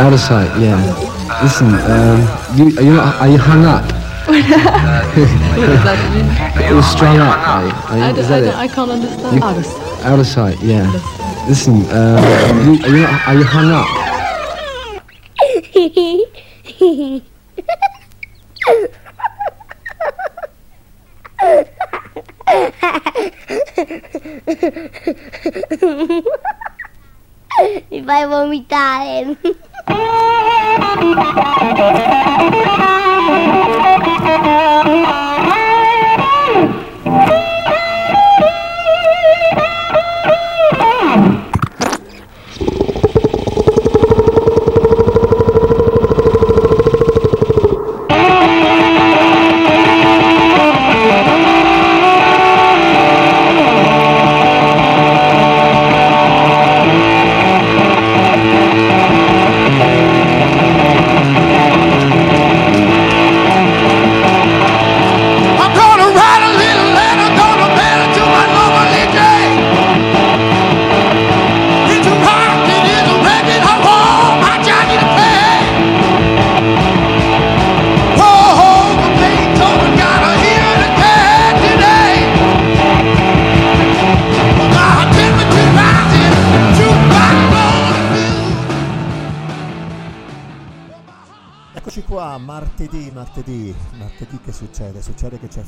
Out of sight, yeah. Listen, um, you, are you not, are you hung up? what does that mean? You're strung up, are you? Are you- I, is don't- that I, it? don't- I can't understand. You- Out of sight. Out of sight, yeah. Listen, um, you, are, you not, are you hung up? Mi fai vomitare. I'm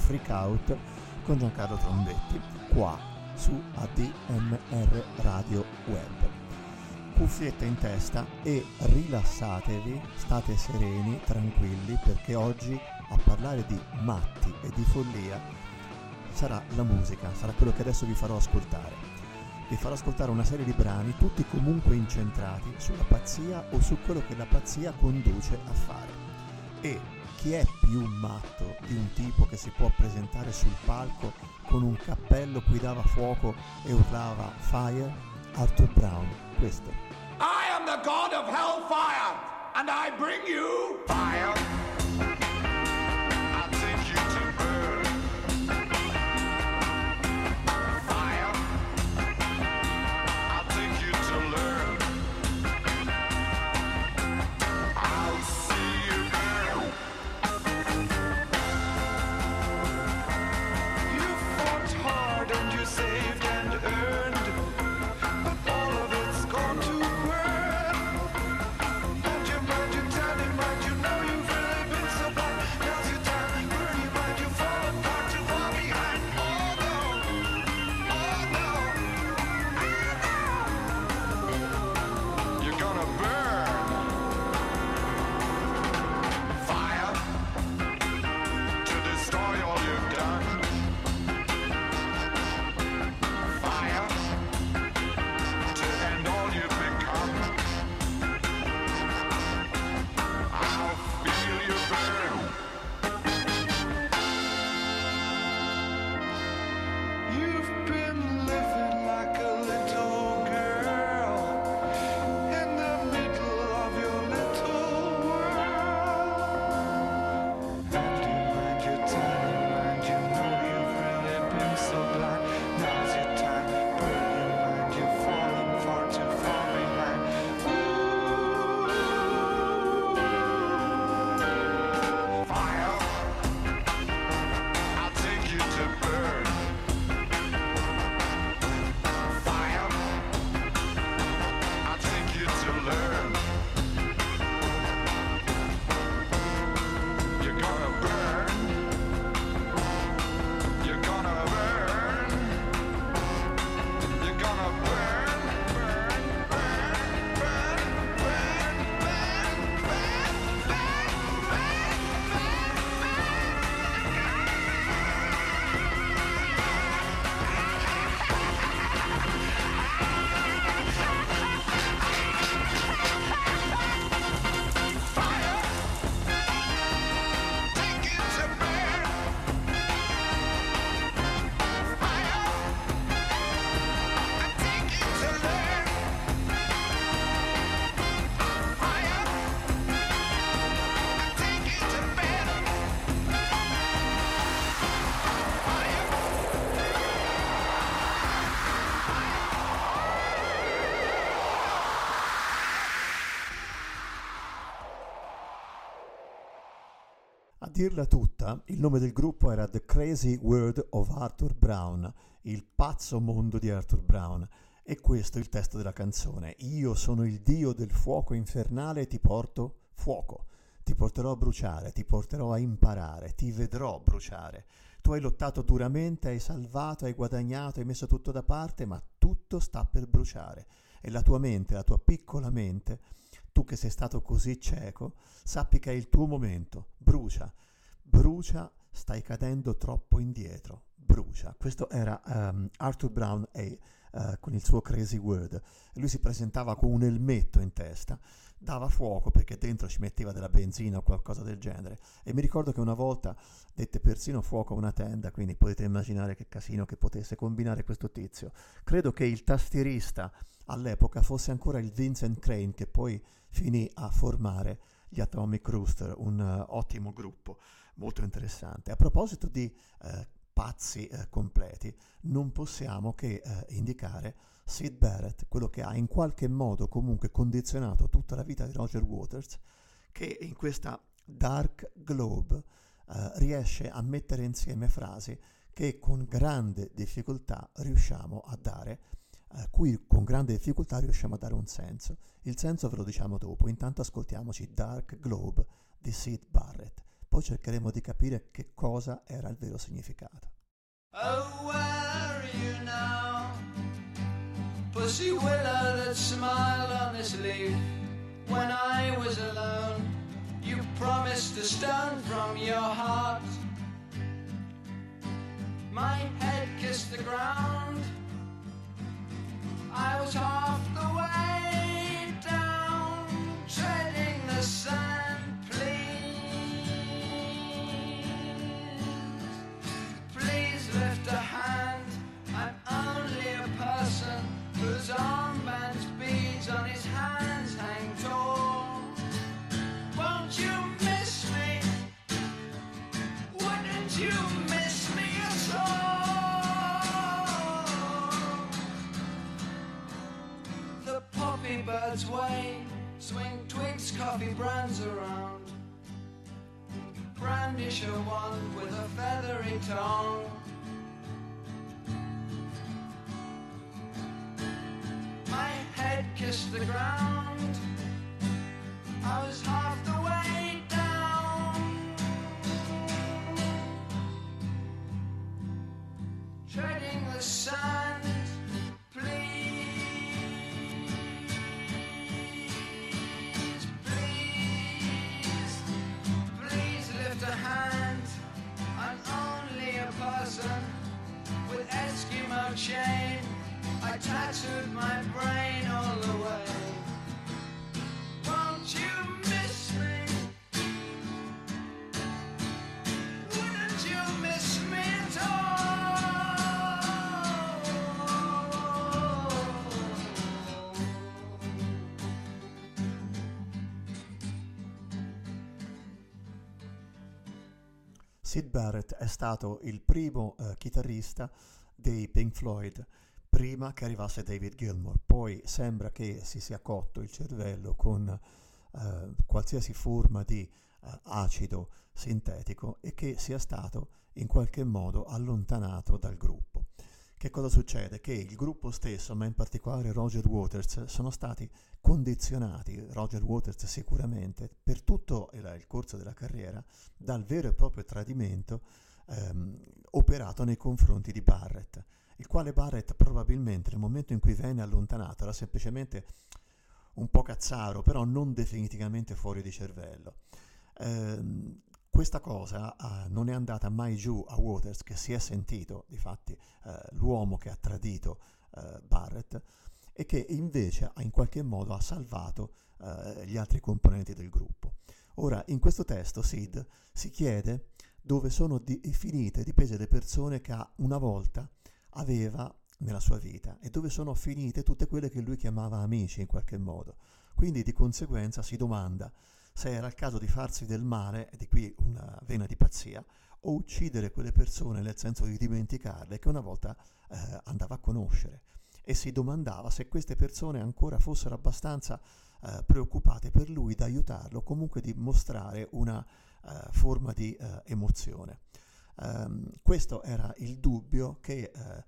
Freak Out con Giancarlo Trombetti, qua su ADMR Radio Web. Cuffiette in testa e rilassatevi, state sereni, tranquilli, perché oggi a parlare di matti e di follia sarà la musica, sarà quello che adesso vi farò ascoltare. Vi farò ascoltare una serie di brani, tutti comunque incentrati sulla pazzia o su quello che la pazzia conduce a fare. E chi è più matto di un tipo che si può presentare sul palco con un cappello cui dava fuoco e urlava Fire? Arthur Brown. Questo. I am the god of hellfire, and I bring you fire. Dirla tutta, il nome del gruppo era The Crazy World of Arthur Brown, il pazzo mondo di Arthur Brown. E questo è il testo della canzone. Io sono il dio del fuoco infernale e ti porto fuoco. Ti porterò a bruciare, ti porterò a imparare, ti vedrò bruciare. Tu hai lottato duramente, hai salvato, hai guadagnato, hai messo tutto da parte, ma tutto sta per bruciare. E la tua mente, la tua piccola mente, tu che sei stato così cieco, sappi che è il tuo momento. Brucia, brucia, stai cadendo troppo indietro. Brucia. Questo era um, Arthur Brown e uh, con il suo Crazy Word. Lui si presentava con un elmetto in testa, dava fuoco perché dentro ci metteva della benzina o qualcosa del genere. E mi ricordo che una volta dette persino fuoco a una tenda, quindi potete immaginare che casino che potesse combinare questo tizio. Credo che il tastierista all'epoca fosse ancora il Vincent Crane che poi finì a formare gli Atomic Rooster, un uh, ottimo gruppo, molto interessante. A proposito di uh, pazzi uh, completi, non possiamo che indicare Sid Barrett, quello che ha in qualche modo comunque condizionato tutta la vita di Roger Waters, che in questa Dark Globe riesce a mettere insieme frasi che con grande difficoltà riusciamo a dare a cui con grande difficoltà riusciamo a dare un senso. Il senso ve lo diciamo dopo, intanto ascoltiamoci Dark Globe di Sid Barrett, poi cercheremo di capire che cosa era il vero significato. Oh, where are you now? Pussy willow that smiled on this leaf when I was alone. You promised a stone from your heart. My head kissed the ground. I was half the way beads on his hands hang tall. Won't you miss me? Wouldn't you miss me at all? The poppy birds way, swing twigs, coffee brands around. Brandish a wand with a feathery tongue. Head kissed the ground. I was half Sid Barrett è stato il primo eh, chitarrista dei Pink Floyd prima che arrivasse David Gilmour. Poi sembra che si sia cotto il cervello con eh, qualsiasi forma di eh, acido sintetico e che sia stato in qualche modo allontanato dal gruppo. Che cosa succede? Che il gruppo stesso, ma in particolare Roger Waters, sono stati condizionati, Roger Waters sicuramente, per tutto il, corso della carriera, dal vero e proprio tradimento ehm, operato nei confronti di Barrett, il quale Barrett probabilmente nel momento in cui venne allontanato era semplicemente un po' cazzaro, però non definitivamente fuori di cervello. Ehm, questa cosa eh, non è andata mai giù a Waters, che si è sentito, difatti, eh, l'uomo che ha tradito eh, Barrett e che invece ha in qualche modo ha salvato eh, gli altri componenti del gruppo. Ora, in questo testo Sid si chiede dove sono di- finite, dipese le persone che una volta aveva nella sua vita e dove sono finite tutte quelle che lui chiamava amici in qualche modo. Quindi di conseguenza si domanda se era il caso di farsi del male, e di qui una vena di pazzia, o uccidere quelle persone nel senso di dimenticarle che una volta eh, andava a conoscere. E si domandava se queste persone ancora fossero abbastanza eh, preoccupate per lui da aiutarlo, comunque di mostrare una eh, forma di eh, emozione. Ehm, questo era il dubbio che eh,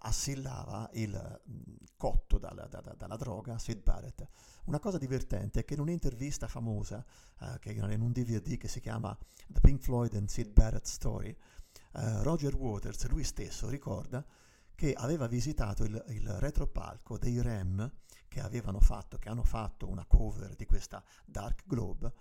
assillava il mh, cotto dalla, da- da- dalla droga Sid Barrett. Una cosa divertente è che in un'intervista famosa, eh, che era in un DVD che si chiama The Pink Floyd and Sid Barrett Story, eh, Roger Waters, lui stesso, ricorda che aveva visitato il, il retropalco dei Rem che avevano fatto, che hanno fatto una cover di questa Dark Globe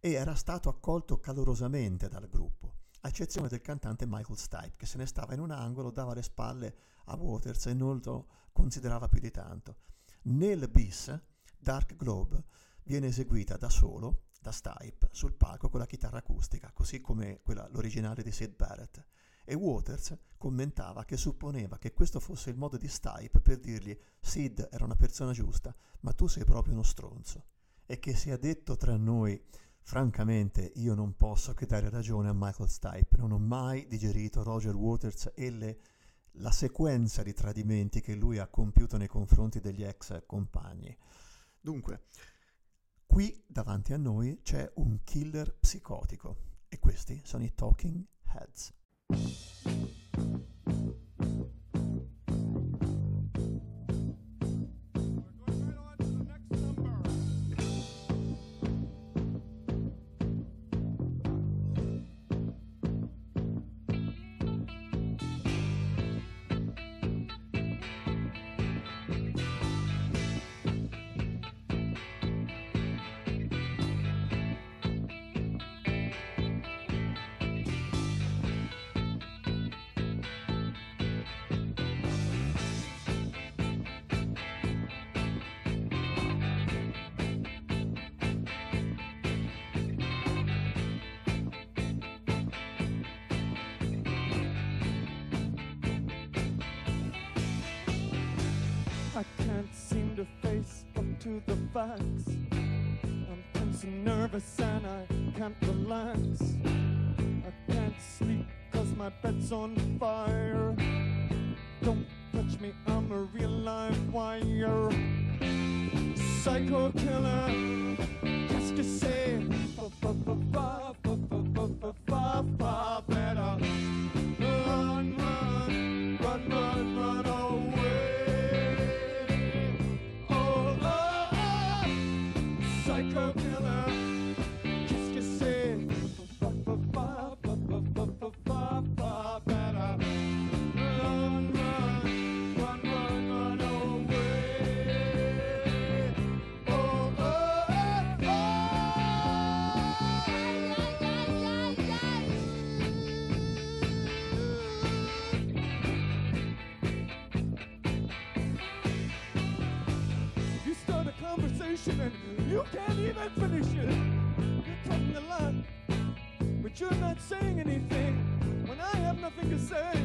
e era stato accolto calorosamente dal gruppo, a eccezione del cantante Michael Stipe che se ne stava in un angolo, dava le spalle a Waters e non lo considerava più di tanto. Nel bis, Dark Globe viene eseguita da solo, da Stipe, sul palco con la chitarra acustica, così come quella, l'originale di Sid Barrett. E Waters commentava che supponeva che questo fosse il modo di Stipe per dirgli Sid era una persona giusta, ma tu sei proprio uno stronzo. E che sia detto tra noi, francamente io non posso che dare ragione a Michael Stipe, non ho mai digerito Roger Waters e le, la sequenza di tradimenti che lui ha compiuto nei confronti degli ex compagni. Dunque, qui davanti a noi c'è un killer psicotico e questi sono i Talking Heads. On fire. Saying anything. When I have nothing to say,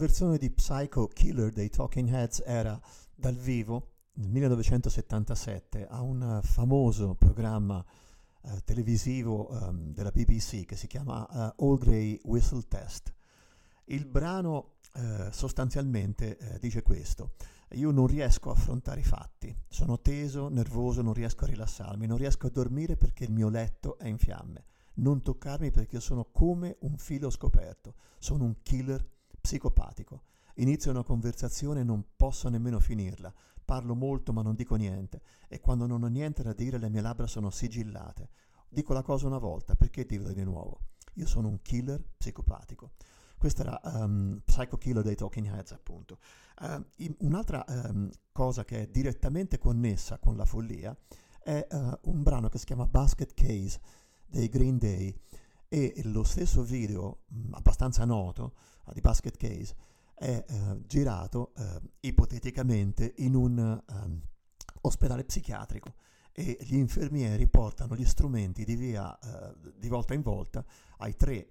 versione di Psycho Killer dei Talking Heads era dal vivo nel 1977 a un famoso programma eh, televisivo ehm, della BBC che si chiama eh, All Grey Whistle Test. Il brano eh, sostanzialmente eh, dice questo: Io non riesco a affrontare i fatti, sono teso, nervoso, non riesco a rilassarmi, non riesco a dormire perché il mio letto è in fiamme. Non toccarmi perché io sono come un filo scoperto, sono un killer psicopatico. Inizio una conversazione e non posso nemmeno finirla. Parlo molto ma non dico niente e quando non ho niente da dire le mie labbra sono sigillate. Dico la cosa una volta, perché dirla di nuovo? Io sono un killer psicopatico. Questa era um, Psycho Killer dei Talking Heads, appunto. Uh, un'altra um, cosa che è direttamente connessa con la follia è uh, un brano che si chiama Basket Case dei Green Day e lo stesso video mh, abbastanza noto di Basket Case è uh, girato uh, ipoteticamente in un um, ospedale psichiatrico e gli infermieri portano gli strumenti di via di volta in volta ai tre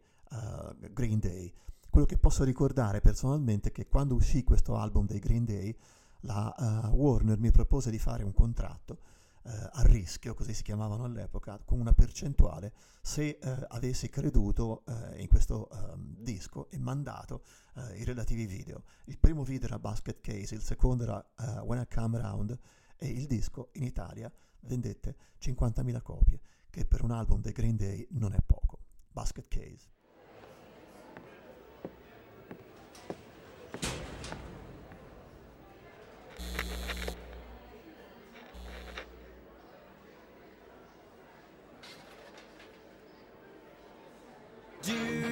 Green Day. Quello che posso ricordare personalmente è che quando uscì questo album dei Green Day la Warner mi propose di fare un contratto eh, a rischio, così si chiamavano all'epoca, con una percentuale se eh, avessi creduto eh, in questo ehm, disco e mandato eh, i relativi video. Il primo video era Basket Case, il secondo era eh, When I Come Around e il disco in Italia vendette 50.000 copie, che per un album dei Green Day non è poco. Basket Case.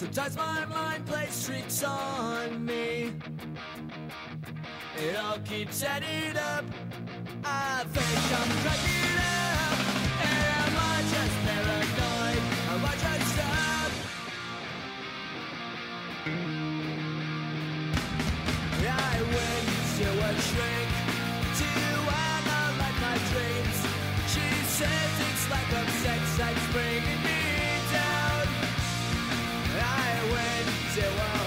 Sometimes my mind plays tricks on me. It all keeps adding up. I think I'm cracking up. Am I just paranoid? Am I just up? I went to a shrink to analyze my dreams. She says it's like sex zero.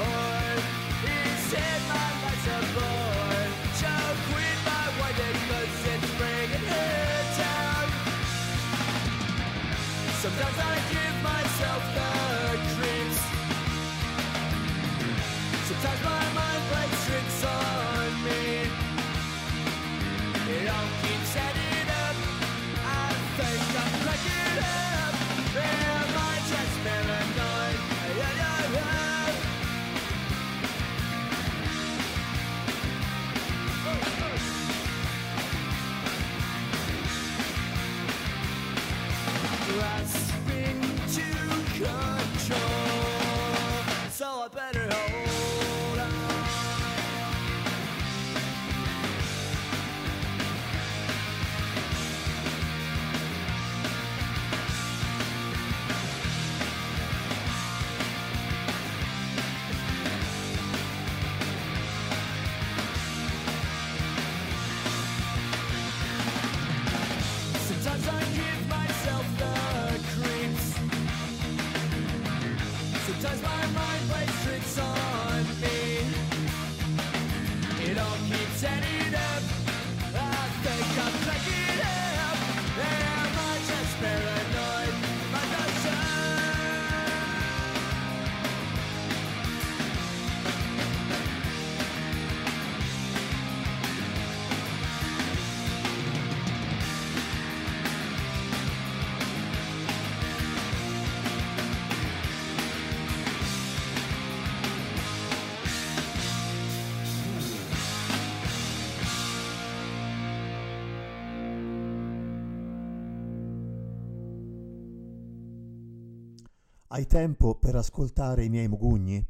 Hai tempo per ascoltare i miei mugugni?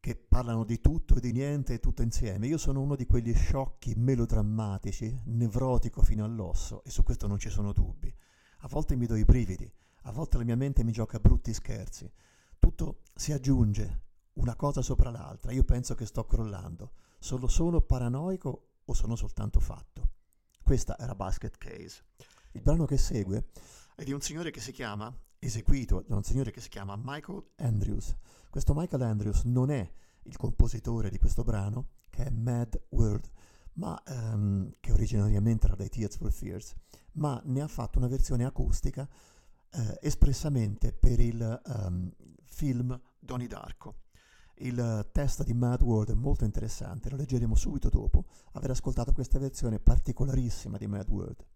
Che parlano di tutto e di niente e tutto insieme. Io sono uno di quegli sciocchi melodrammatici, nevrotico fino all'osso, e su questo non ci sono dubbi. A volte mi do i brividi, a volte la mia mente mi gioca brutti scherzi. Tutto si aggiunge, una cosa sopra l'altra. Io penso che sto crollando. Solo sono paranoico o sono soltanto fatto? Questa era Basket Case. Il brano che segue è di un signore che si chiama, eseguito da un signore che si chiama Michael Andrews. Questo Michael Andrews non è il compositore di questo brano, che è Mad World, ma ehm, che originariamente era dai Tears for Fears, ma ne ha fatto una versione acustica eh, espressamente per il ehm, film Donnie Darko. Il testo di Mad World è molto interessante, lo leggeremo subito dopo aver ascoltato questa versione particolarissima di Mad World.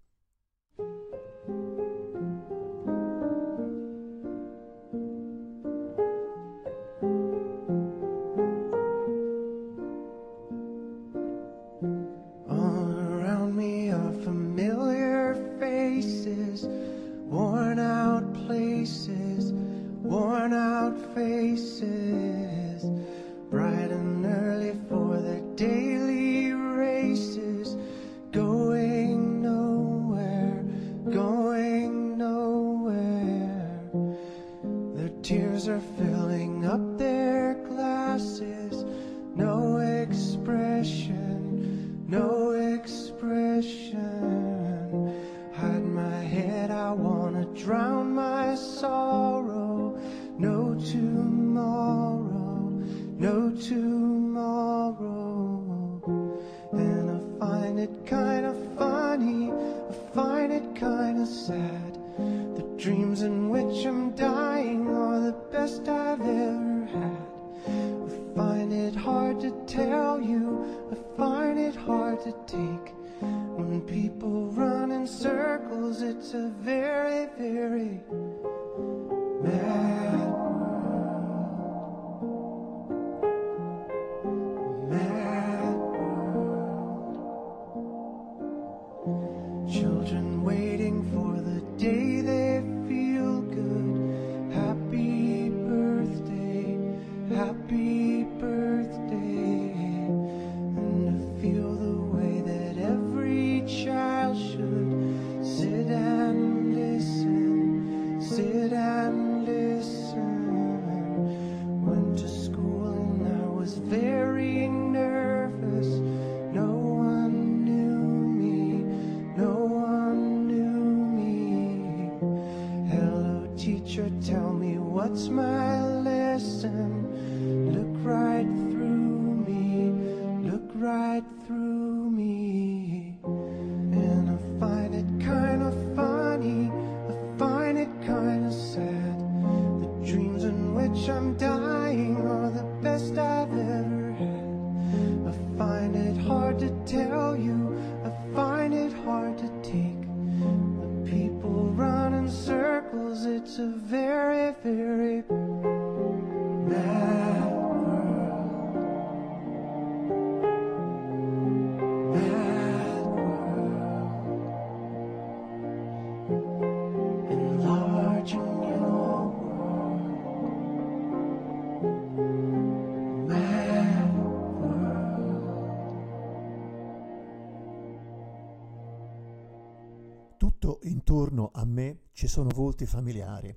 Sono volti familiari,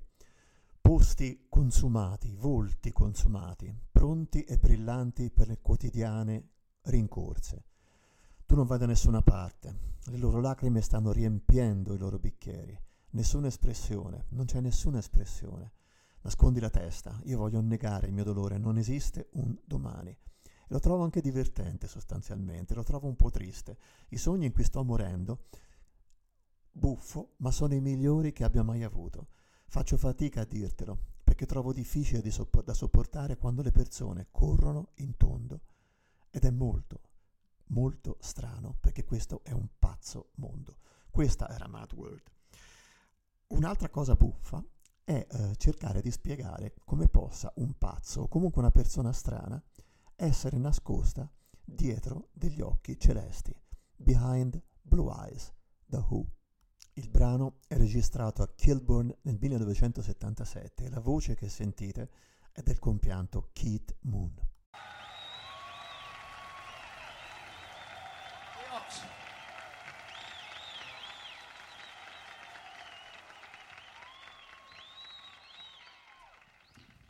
posti consumati, volti consumati, pronti e brillanti per le quotidiane rincorse. Tu non vai da nessuna parte, le loro lacrime stanno riempiendo i loro bicchieri, nessuna espressione, non c'è nessuna espressione. Nascondi la testa, io voglio negare il mio dolore, non esiste un domani. E lo trovo anche divertente sostanzialmente, lo trovo un po' triste. I sogni in cui sto morendo buffo, ma sono i migliori che abbia mai avuto. Faccio fatica a dirtelo, perché trovo difficile di soppo- da sopportare quando le persone corrono in tondo. Ed è molto, molto strano, perché questo è un pazzo mondo. Questa era Mad World. Un'altra cosa buffa è eh, cercare di spiegare come possa un pazzo o comunque una persona strana essere nascosta dietro degli occhi celesti. Behind Blue Eyes, The Who. Il brano è registrato a Kilburn nel 1977 e la voce che sentite è del compianto Keith Moon.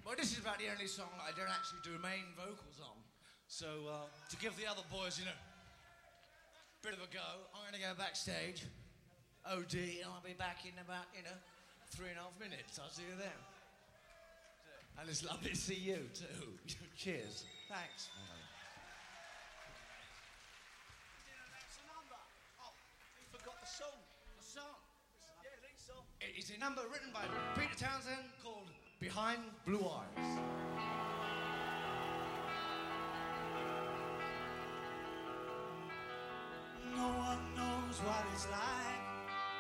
Well, this is about the only song I don't actually do main vocals on. So, uh, to give the other boys, you know, a bit of a go, I'm going to go backstage, Oh, OD, and I'll be back in about, you know, three and a half minutes. I'll see you then. And it's lovely to see you, too. Cheers. Thanks. forgot the song. The song. Yeah, lead song. It's a number written by Peter Townsend called Behind Blue Eyes. No one knows what it's like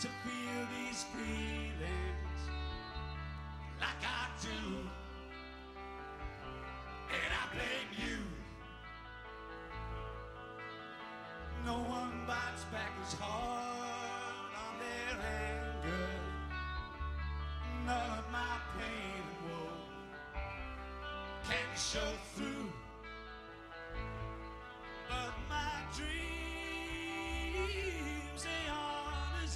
to feel these feelings like I do.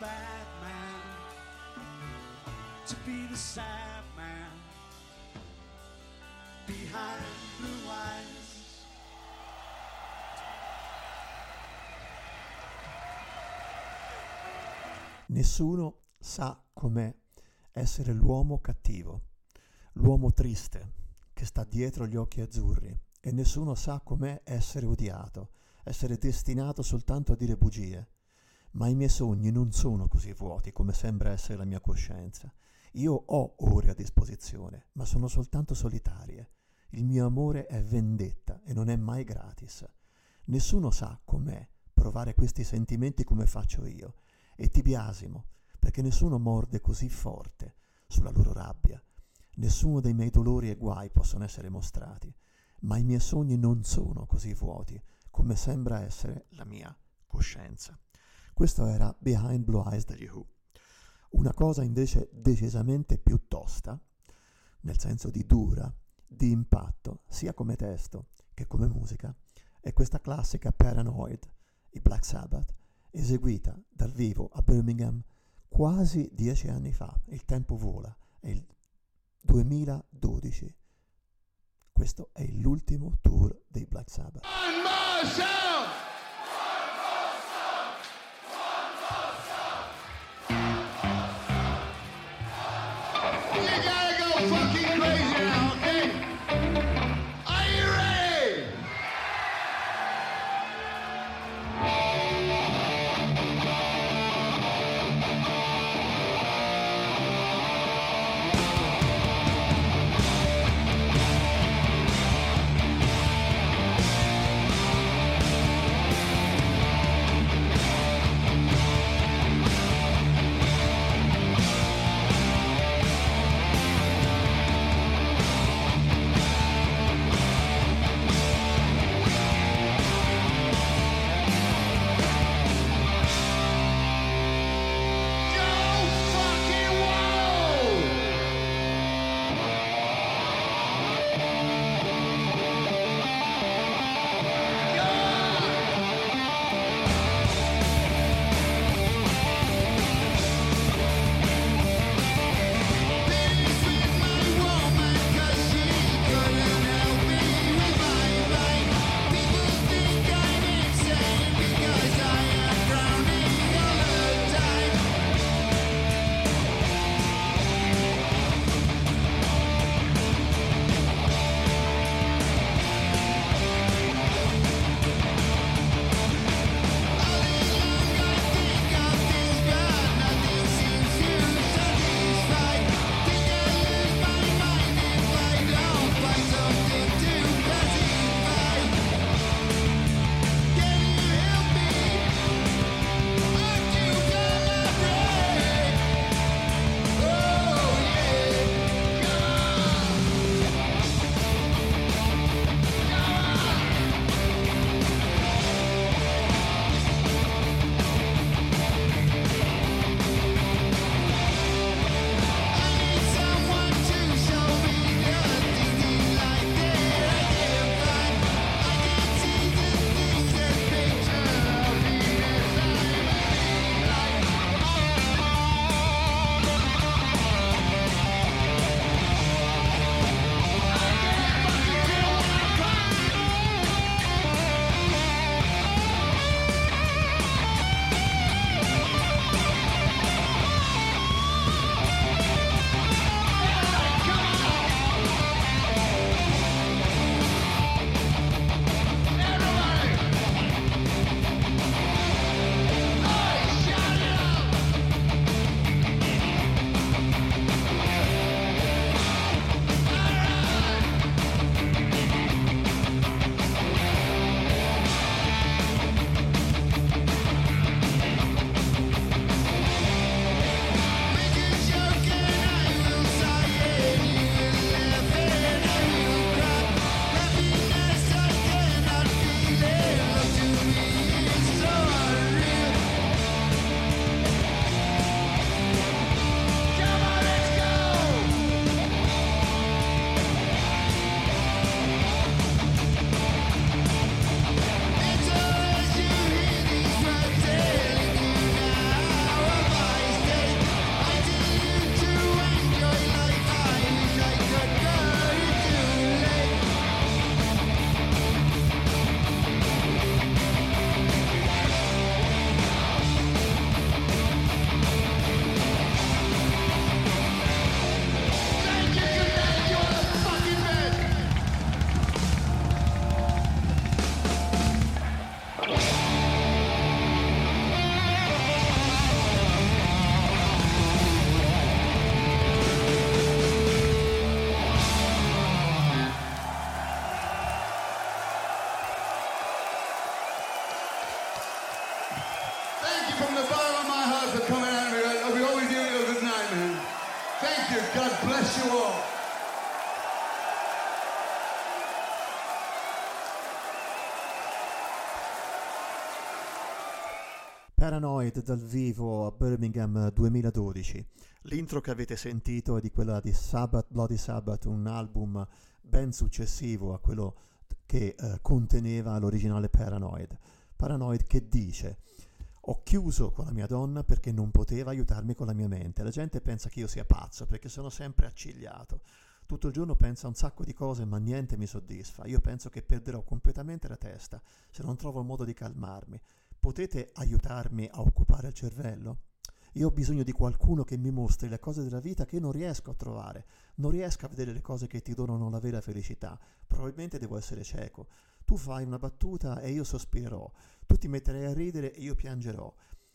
Bad man, to be the sad man behind blue eyes. Nessuno sa com'è essere l'uomo cattivo, l'uomo triste che sta dietro gli occhi azzurri e nessuno sa com'è essere odiato, essere destinato soltanto a dire bugie. Ma i miei sogni non sono così vuoti come sembra essere la mia coscienza. Io ho ore a disposizione, ma sono soltanto solitarie. Il mio amore è vendetta e non è mai gratis. Nessuno sa com'è provare questi sentimenti come faccio io e ti biasimo perché nessuno morde così forte sulla loro rabbia. Nessuno dei miei dolori e guai possono essere mostrati. ma i miei sogni non sono così vuoti come sembra essere la mia coscienza. Questo era Behind Blue Eyes degli Who. Una cosa invece decisamente più tosta, nel senso di dura, di impatto, sia come testo che come musica, è questa classica Paranoid, i Black Sabbath, eseguita dal vivo a Birmingham quasi dieci anni fa. Il tempo vola, è il 2012. Questo è l'ultimo tour dei Black Sabbath. Paranoid dal vivo a Birmingham 2012. L'intro che avete sentito è di quella di Sabbath, Bloody Sabbath, un album ben successivo a quello che eh, conteneva l'originale Paranoid. Paranoid che dice ho chiuso con la mia donna perché non poteva aiutarmi con la mia mente. La gente pensa che io sia pazzo perché sono sempre accigliato. Tutto il giorno penso a un sacco di cose ma niente mi soddisfa. Io penso che perderò completamente la testa se non trovo il modo di calmarmi. Potete aiutarmi a occupare il cervello? Io ho bisogno di qualcuno che mi mostri le cose della vita che non riesco a trovare. Non riesco a vedere le cose che ti donano la vera felicità. Probabilmente devo essere cieco. Tu fai una battuta e io sospirerò. Tu ti metterai a ridere e io piangerò.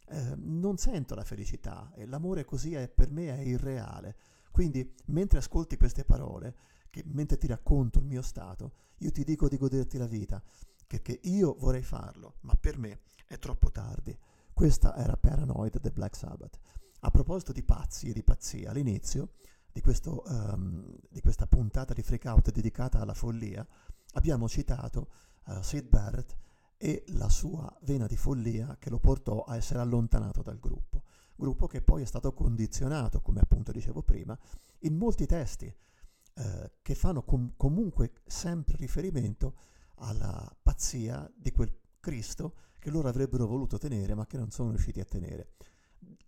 Eh, non sento la felicità e l'amore così è, per me è irreale. Quindi, mentre ascolti queste parole, che, mentre ti racconto il mio stato, io ti dico di goderti la vita, perché io vorrei farlo, ma per me è troppo tardi. Questa era Paranoid The Black Sabbath. A proposito di pazzi e di pazzia, all'inizio di, questo, um, di questa puntata di Freak Out dedicata alla follia, abbiamo citato uh, Sid Barrett e la sua vena di follia che lo portò a essere allontanato dal gruppo. Gruppo che poi è stato condizionato, come appunto dicevo prima, in molti testi eh, che fanno com- comunque sempre riferimento alla pazzia di quel Cristo che loro avrebbero voluto tenere ma che non sono riusciti a tenere.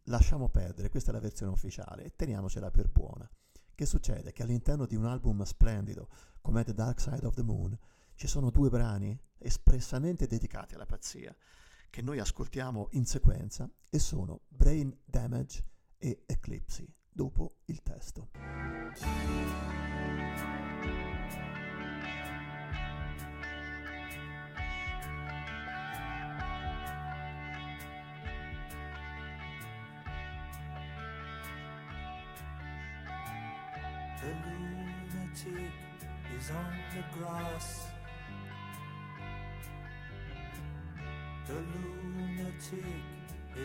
Lasciamo perdere, questa è la versione ufficiale e teniamocela per buona. Che succede? Che all'interno di un album splendido come The Dark Side of the Moon ci sono due brani espressamente dedicati alla pazzia che noi ascoltiamo in sequenza e sono Brain Damage e Eclipse, dopo il testo.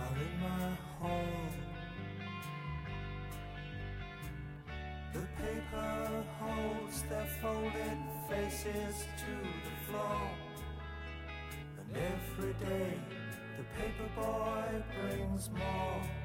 are in my hall. The paper holds their folded faces to the floor. And every day the paper boy brings more.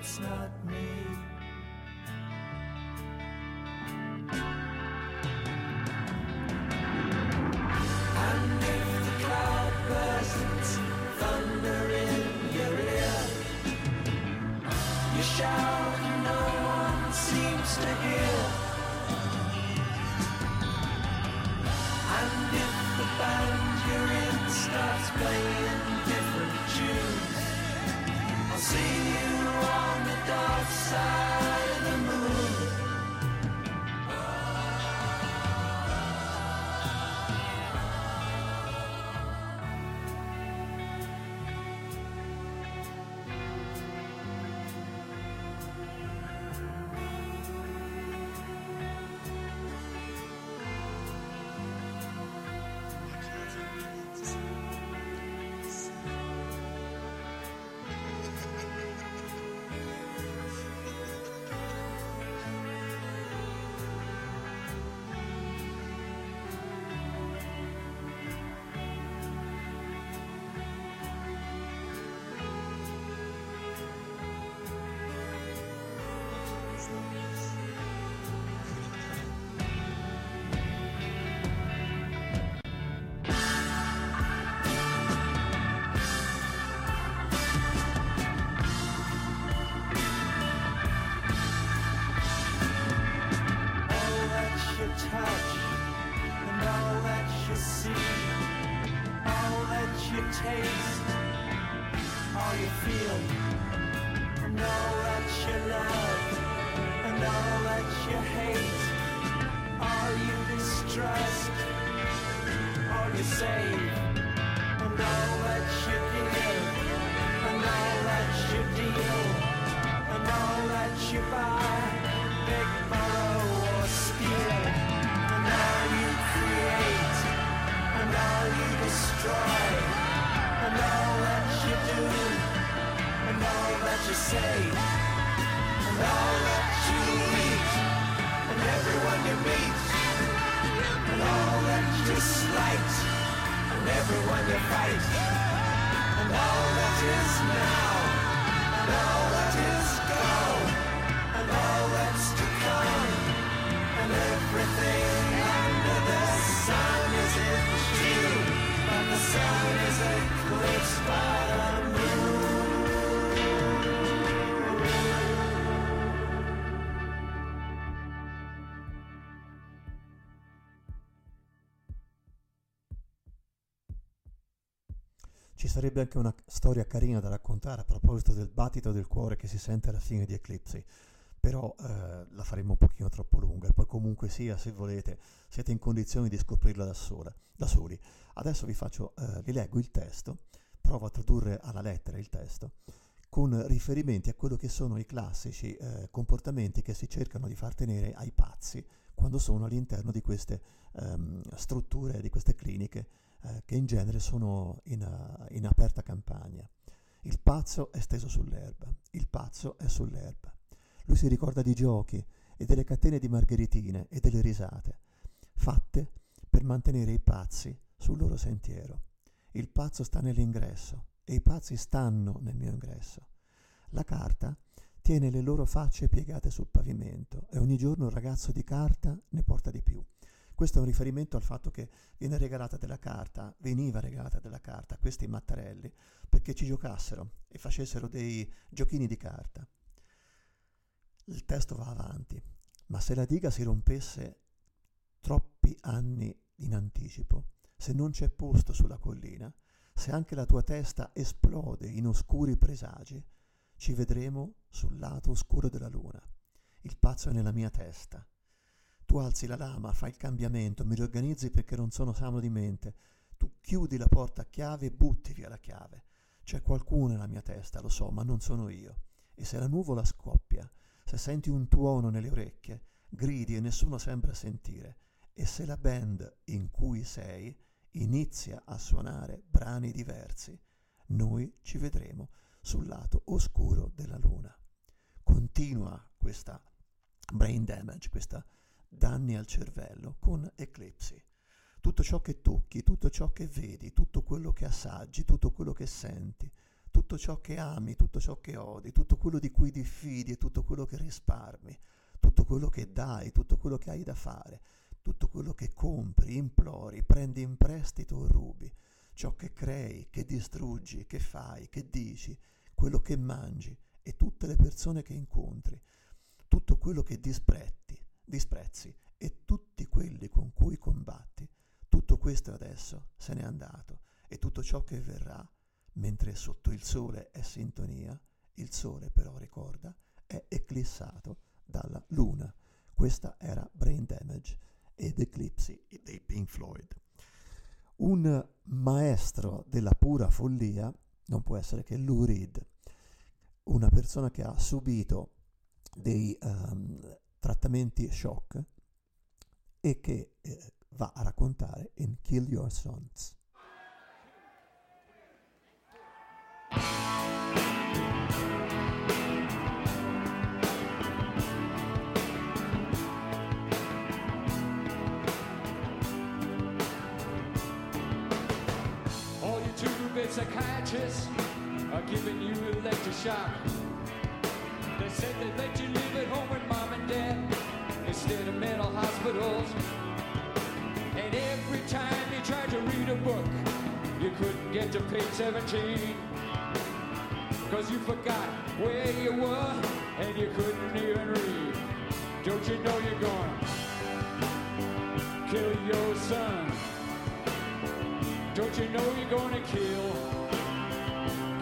It's not is now, sarebbe anche una storia carina da raccontare a proposito del battito del cuore che si sente alla fine di Eclipsi, però eh, la faremo un pochino troppo lunga e poi comunque sia, se volete, siete in condizioni di scoprirla da, sola, da soli. Adesso vi faccio, eh, vi leggo il testo, provo a tradurre alla lettera il testo, con riferimenti a quello che sono i classici eh, comportamenti che si cercano di far tenere ai pazzi quando sono all'interno di queste ehm, strutture, di queste cliniche eh, che in genere sono in, eh, in aperta campagna. Il pazzo è steso sull'erba, il pazzo è sull'erba. Lui si ricorda di giochi e delle catene di margheritine e delle risate, fatte per mantenere i pazzi sul loro sentiero. Il pazzo sta nell'ingresso e i pazzi stanno nel mio ingresso. La carta tiene le loro facce piegate sul pavimento e ogni giorno un ragazzo di carta ne porta di più. Questo è un riferimento al fatto che viene regalata della carta, veniva regalata della carta a questi mattarelli perché ci giocassero e facessero dei giochini di carta. Il testo va avanti, ma se la diga si rompesse troppi anni in anticipo, se non c'è posto sulla collina, se anche la tua testa esplode in oscuri presagi, ci vedremo sul lato oscuro della luna. Il pazzo è nella mia testa. Tu alzi la lama, fai il cambiamento, mi riorganizzi perché non sono sano di mente. Tu chiudi la porta a chiave e butti via la chiave. C'è qualcuno nella mia testa, lo so, ma non sono io. E se la nuvola scoppia, se senti un tuono nelle orecchie, gridi e nessuno sembra sentire. E se la band in cui sei inizia a suonare brani diversi, noi ci vedremo sul lato oscuro della luna. Continua questa brain damage, questa danni al cervello con eclipsi. Tutto ciò che tocchi, tutto ciò che vedi, tutto quello che assaggi, tutto quello che senti, tutto ciò che ami, tutto ciò che odi, tutto quello di cui diffidi e tutto quello che risparmi, tutto quello che dai, tutto quello che hai da fare, tutto quello che compri, implori, prendi in prestito o rubi, ciò che crei, che distruggi, che fai, che dici, quello che mangi e tutte le persone che incontri, tutto quello che dispretti, disprezzi e tutti quelli con cui combatti, tutto questo adesso se n'è andato e tutto ciò che verrà, mentre sotto il sole è sintonia, il sole però ricorda, è eclissato dalla luna. Questa era Brain Damage ed Eclipsi dei Pink Floyd. Un maestro della pura follia non può essere che Lou Reed, una persona che ha subito dei um, trattamenti shock e che eh, va a raccontare in Kill Your Sons. All you two-bit psychiatrists are giving you electroshock. Said they'd let you live at home with mom and dad instead of mental hospitals. And every time you tried to read a book, you couldn't get to page 17. Cause you forgot where you were and you couldn't even read. Don't you know you're gonna kill your son? Don't you know you're gonna kill,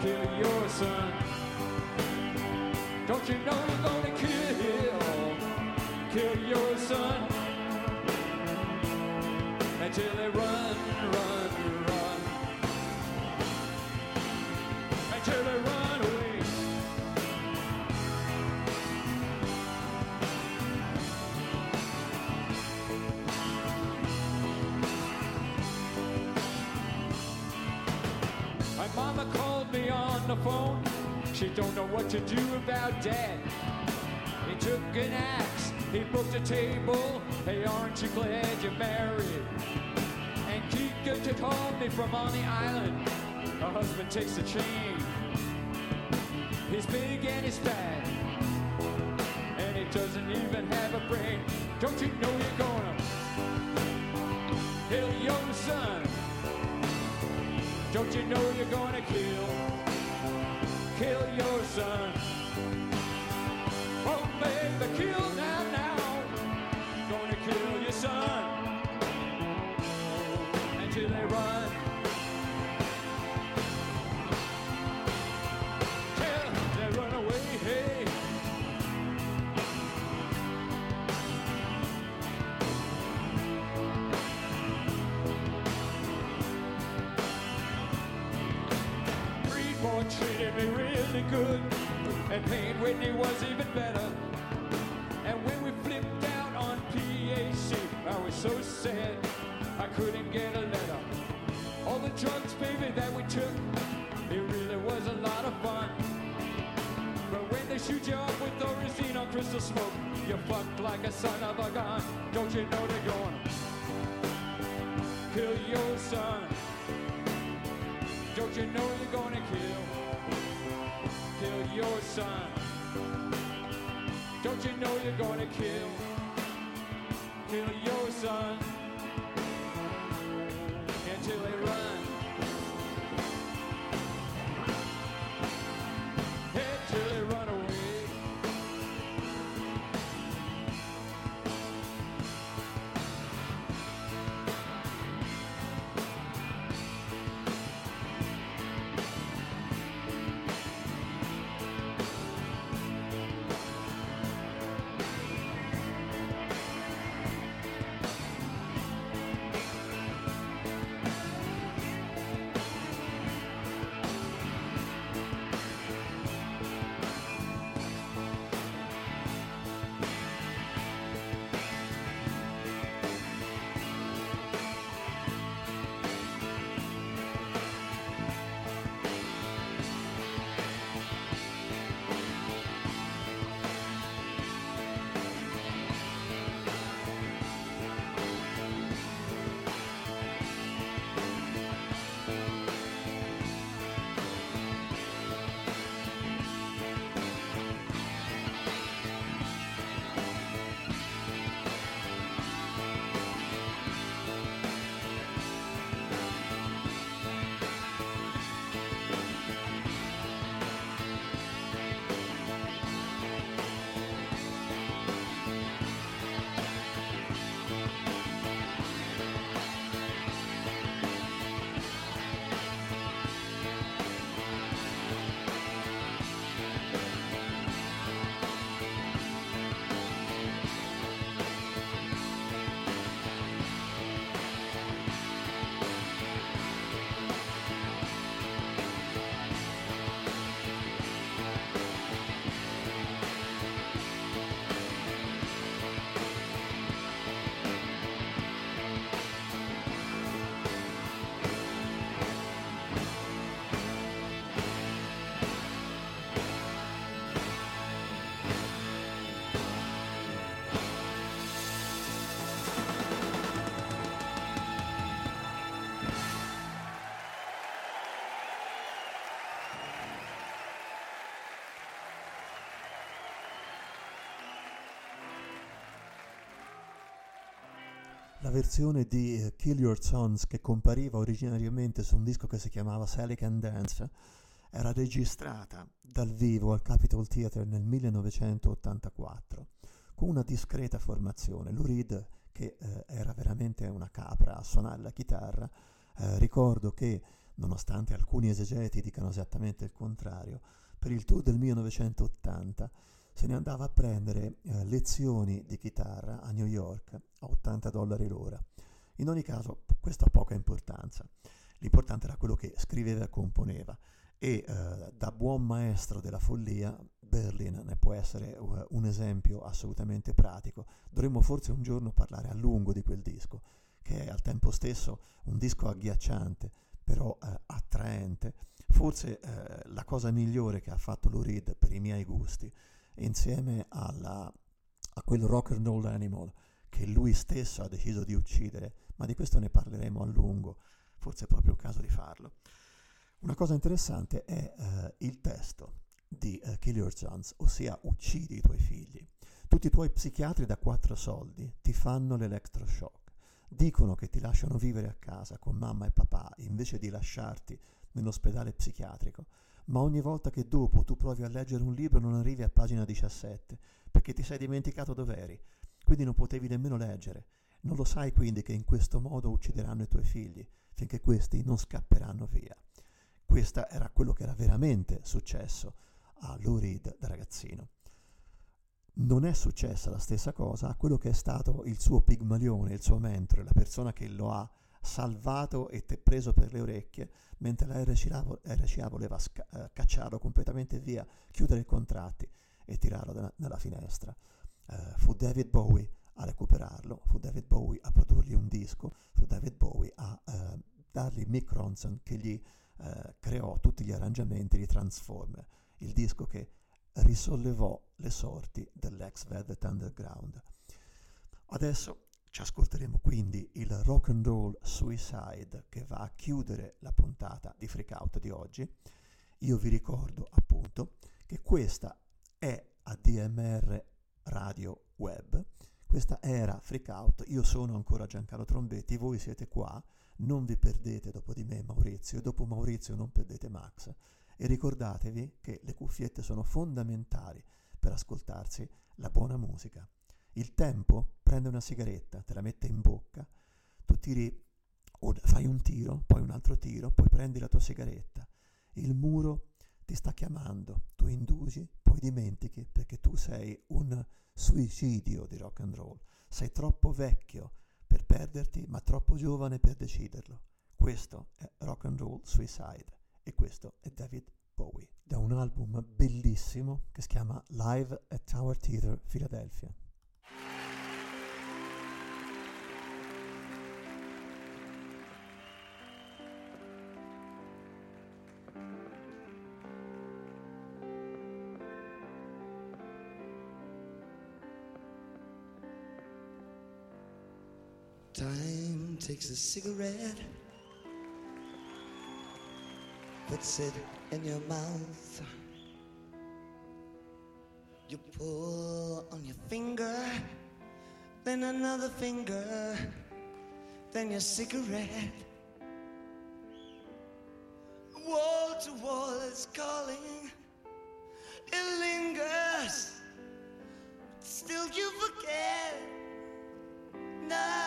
kill your son? You know you're gonna kill, kill your son? Until they run, run, run. Until they run away. My mama called me on the phone. She don't know what to do about dad. He took an axe, he booked a table. Hey, aren't you glad you're married? And Kika to call me from on the island. Her husband takes the train. He's big and he's fat. And he doesn't even have a brain. Don't you know you're gonna kill your son? Don't you know you're gonna kill, kill your son? Oh, baby, kill now, now. Gonna kill your son treated me really good, and Payne Whitney was even better. And when we flipped out on PAC, I was so sad I couldn't get a letter. All the drugs, baby, that we took, it really was a lot of fun. But when they shoot you up with Thorazine on crystal smoke, you're fucked like a son of a gun. Don't you know they're going kill your son? Don't you know your son? Don't you know you're gonna kill, kill your son? Until they run. La versione di eh, Kill Your Sons che compariva originariamente su un disco che si chiamava Sally Can Dance era registrata dal vivo al Capitol Theatre nel 1984 con una discreta formazione. Lou Reed, che eh, era veramente una capra a suonare la chitarra, Eh, ricordo che, nonostante alcuni esegeti dicano esattamente il contrario, per il tour del 1980 se ne andava a prendere eh, lezioni di chitarra a New York a 80 dollari l'ora. In ogni caso, questo ha poca importanza. L'importante era quello che scriveva e componeva e eh, da buon maestro della follia Berlin ne può essere uh, un esempio assolutamente pratico. Dovremmo forse un giorno parlare a lungo di quel disco, che è al tempo stesso un disco agghiacciante, però eh, attraente, forse eh, la cosa migliore che ha fatto Lou Reed per i miei gusti, insieme alla, a quel rock and roll animal che lui stesso ha deciso di uccidere, ma di questo ne parleremo a lungo, forse è proprio il caso di farlo. Una cosa interessante è eh, il testo di uh, Kill Your Sons, ossia uccidi i tuoi figli. Tutti i tuoi psichiatri da quattro soldi ti fanno l'electroshock, dicono che ti lasciano vivere a casa con mamma e papà invece di lasciarti nell'ospedale psichiatrico, ma ogni volta che dopo tu provi a leggere un libro non arrivi a pagina 17 perché ti sei dimenticato dov'eri, quindi non potevi nemmeno leggere. Non lo sai quindi che in questo modo uccideranno i tuoi figli, finché questi non scapperanno via. Questo era quello che era veramente successo a Lou Reed da ragazzino. Non è successa la stessa cosa a quello che è stato il suo pigmalione, il suo mentore, la persona che lo ha salvato e te preso per le orecchie, mentre la RCA, voleva sca- eh, cacciarlo completamente via, chiudere i contratti e tirarlo da, dalla finestra. Eh, fu David Bowie a recuperarlo, fu David Bowie a produrgli un disco, fu David Bowie a eh, dargli Mick Ronson che gli eh, creò tutti gli arrangiamenti di Transformer il disco che risollevò le sorti dell'ex Velvet Underground. Adesso ci ascolteremo quindi il rock and roll Suicide che va a chiudere la puntata di Freak Out di oggi. Io vi ricordo appunto che questa è ADMR Radio Web, questa era Freak Out, io sono ancora Giancarlo Trombetti, voi siete qua, non vi perdete dopo di me Maurizio. E dopo Maurizio non perdete Max. E ricordatevi che le cuffiette sono fondamentali per ascoltarsi la buona musica. Il tempo prende una sigaretta, te la mette in bocca, tu tiri, o fai un tiro, poi un altro tiro, poi prendi la tua sigaretta. Il muro ti sta chiamando, tu indugi, poi dimentichi perché tu sei un suicidio di rock and roll. Sei troppo vecchio per perderti, ma troppo giovane per deciderlo. Questo è rock and roll suicide e questo è David Bowie da un album bellissimo che si chiama Live at Tower Theatre Philadelphia. Takes a cigarette, puts it in your mouth. You pull on your finger, then another finger, then your cigarette. Wall to wall is calling, it lingers, still you forget. Now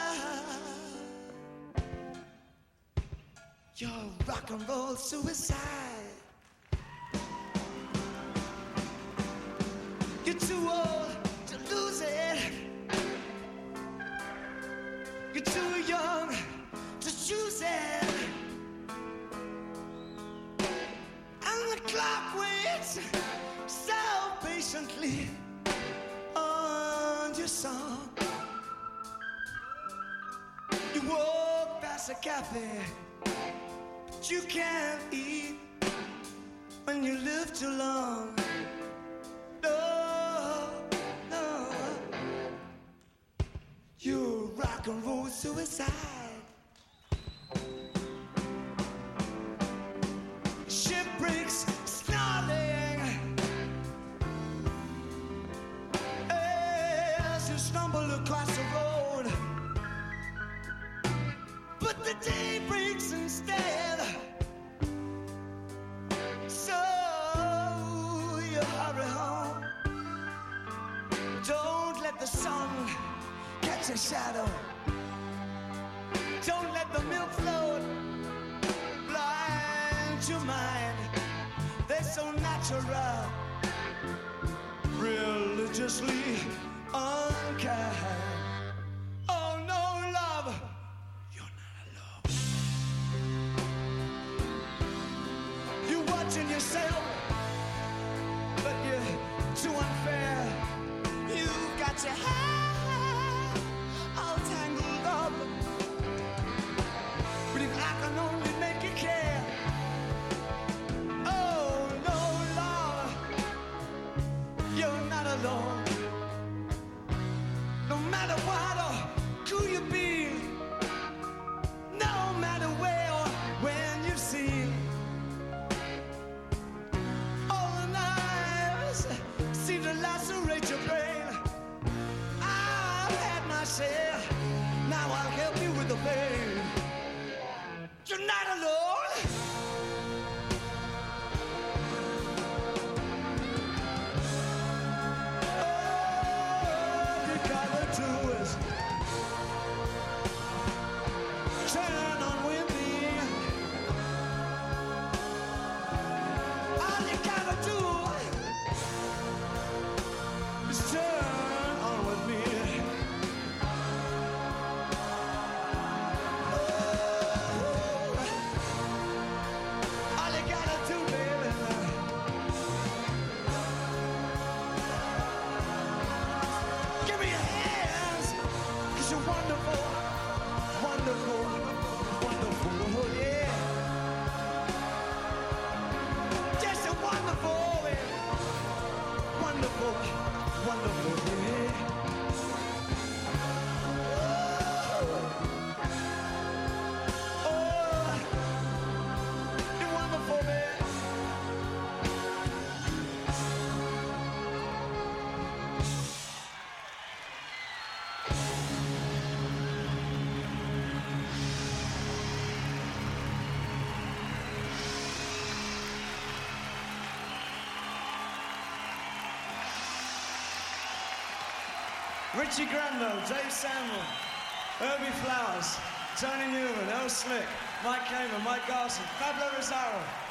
you're rock and roll suicide. You're too old to lose it. You're too young to choose it. And the clock waits so patiently on your song. You walk past a cafe, you can't eat when you live too long. No, no. You're rock and roll suicide. incarcerated. Richie Granville, Dave Samuel, Herbie Flowers, Tony Newman, El Slick, Mike Kamen, Mike Garson, Pablo Rosario.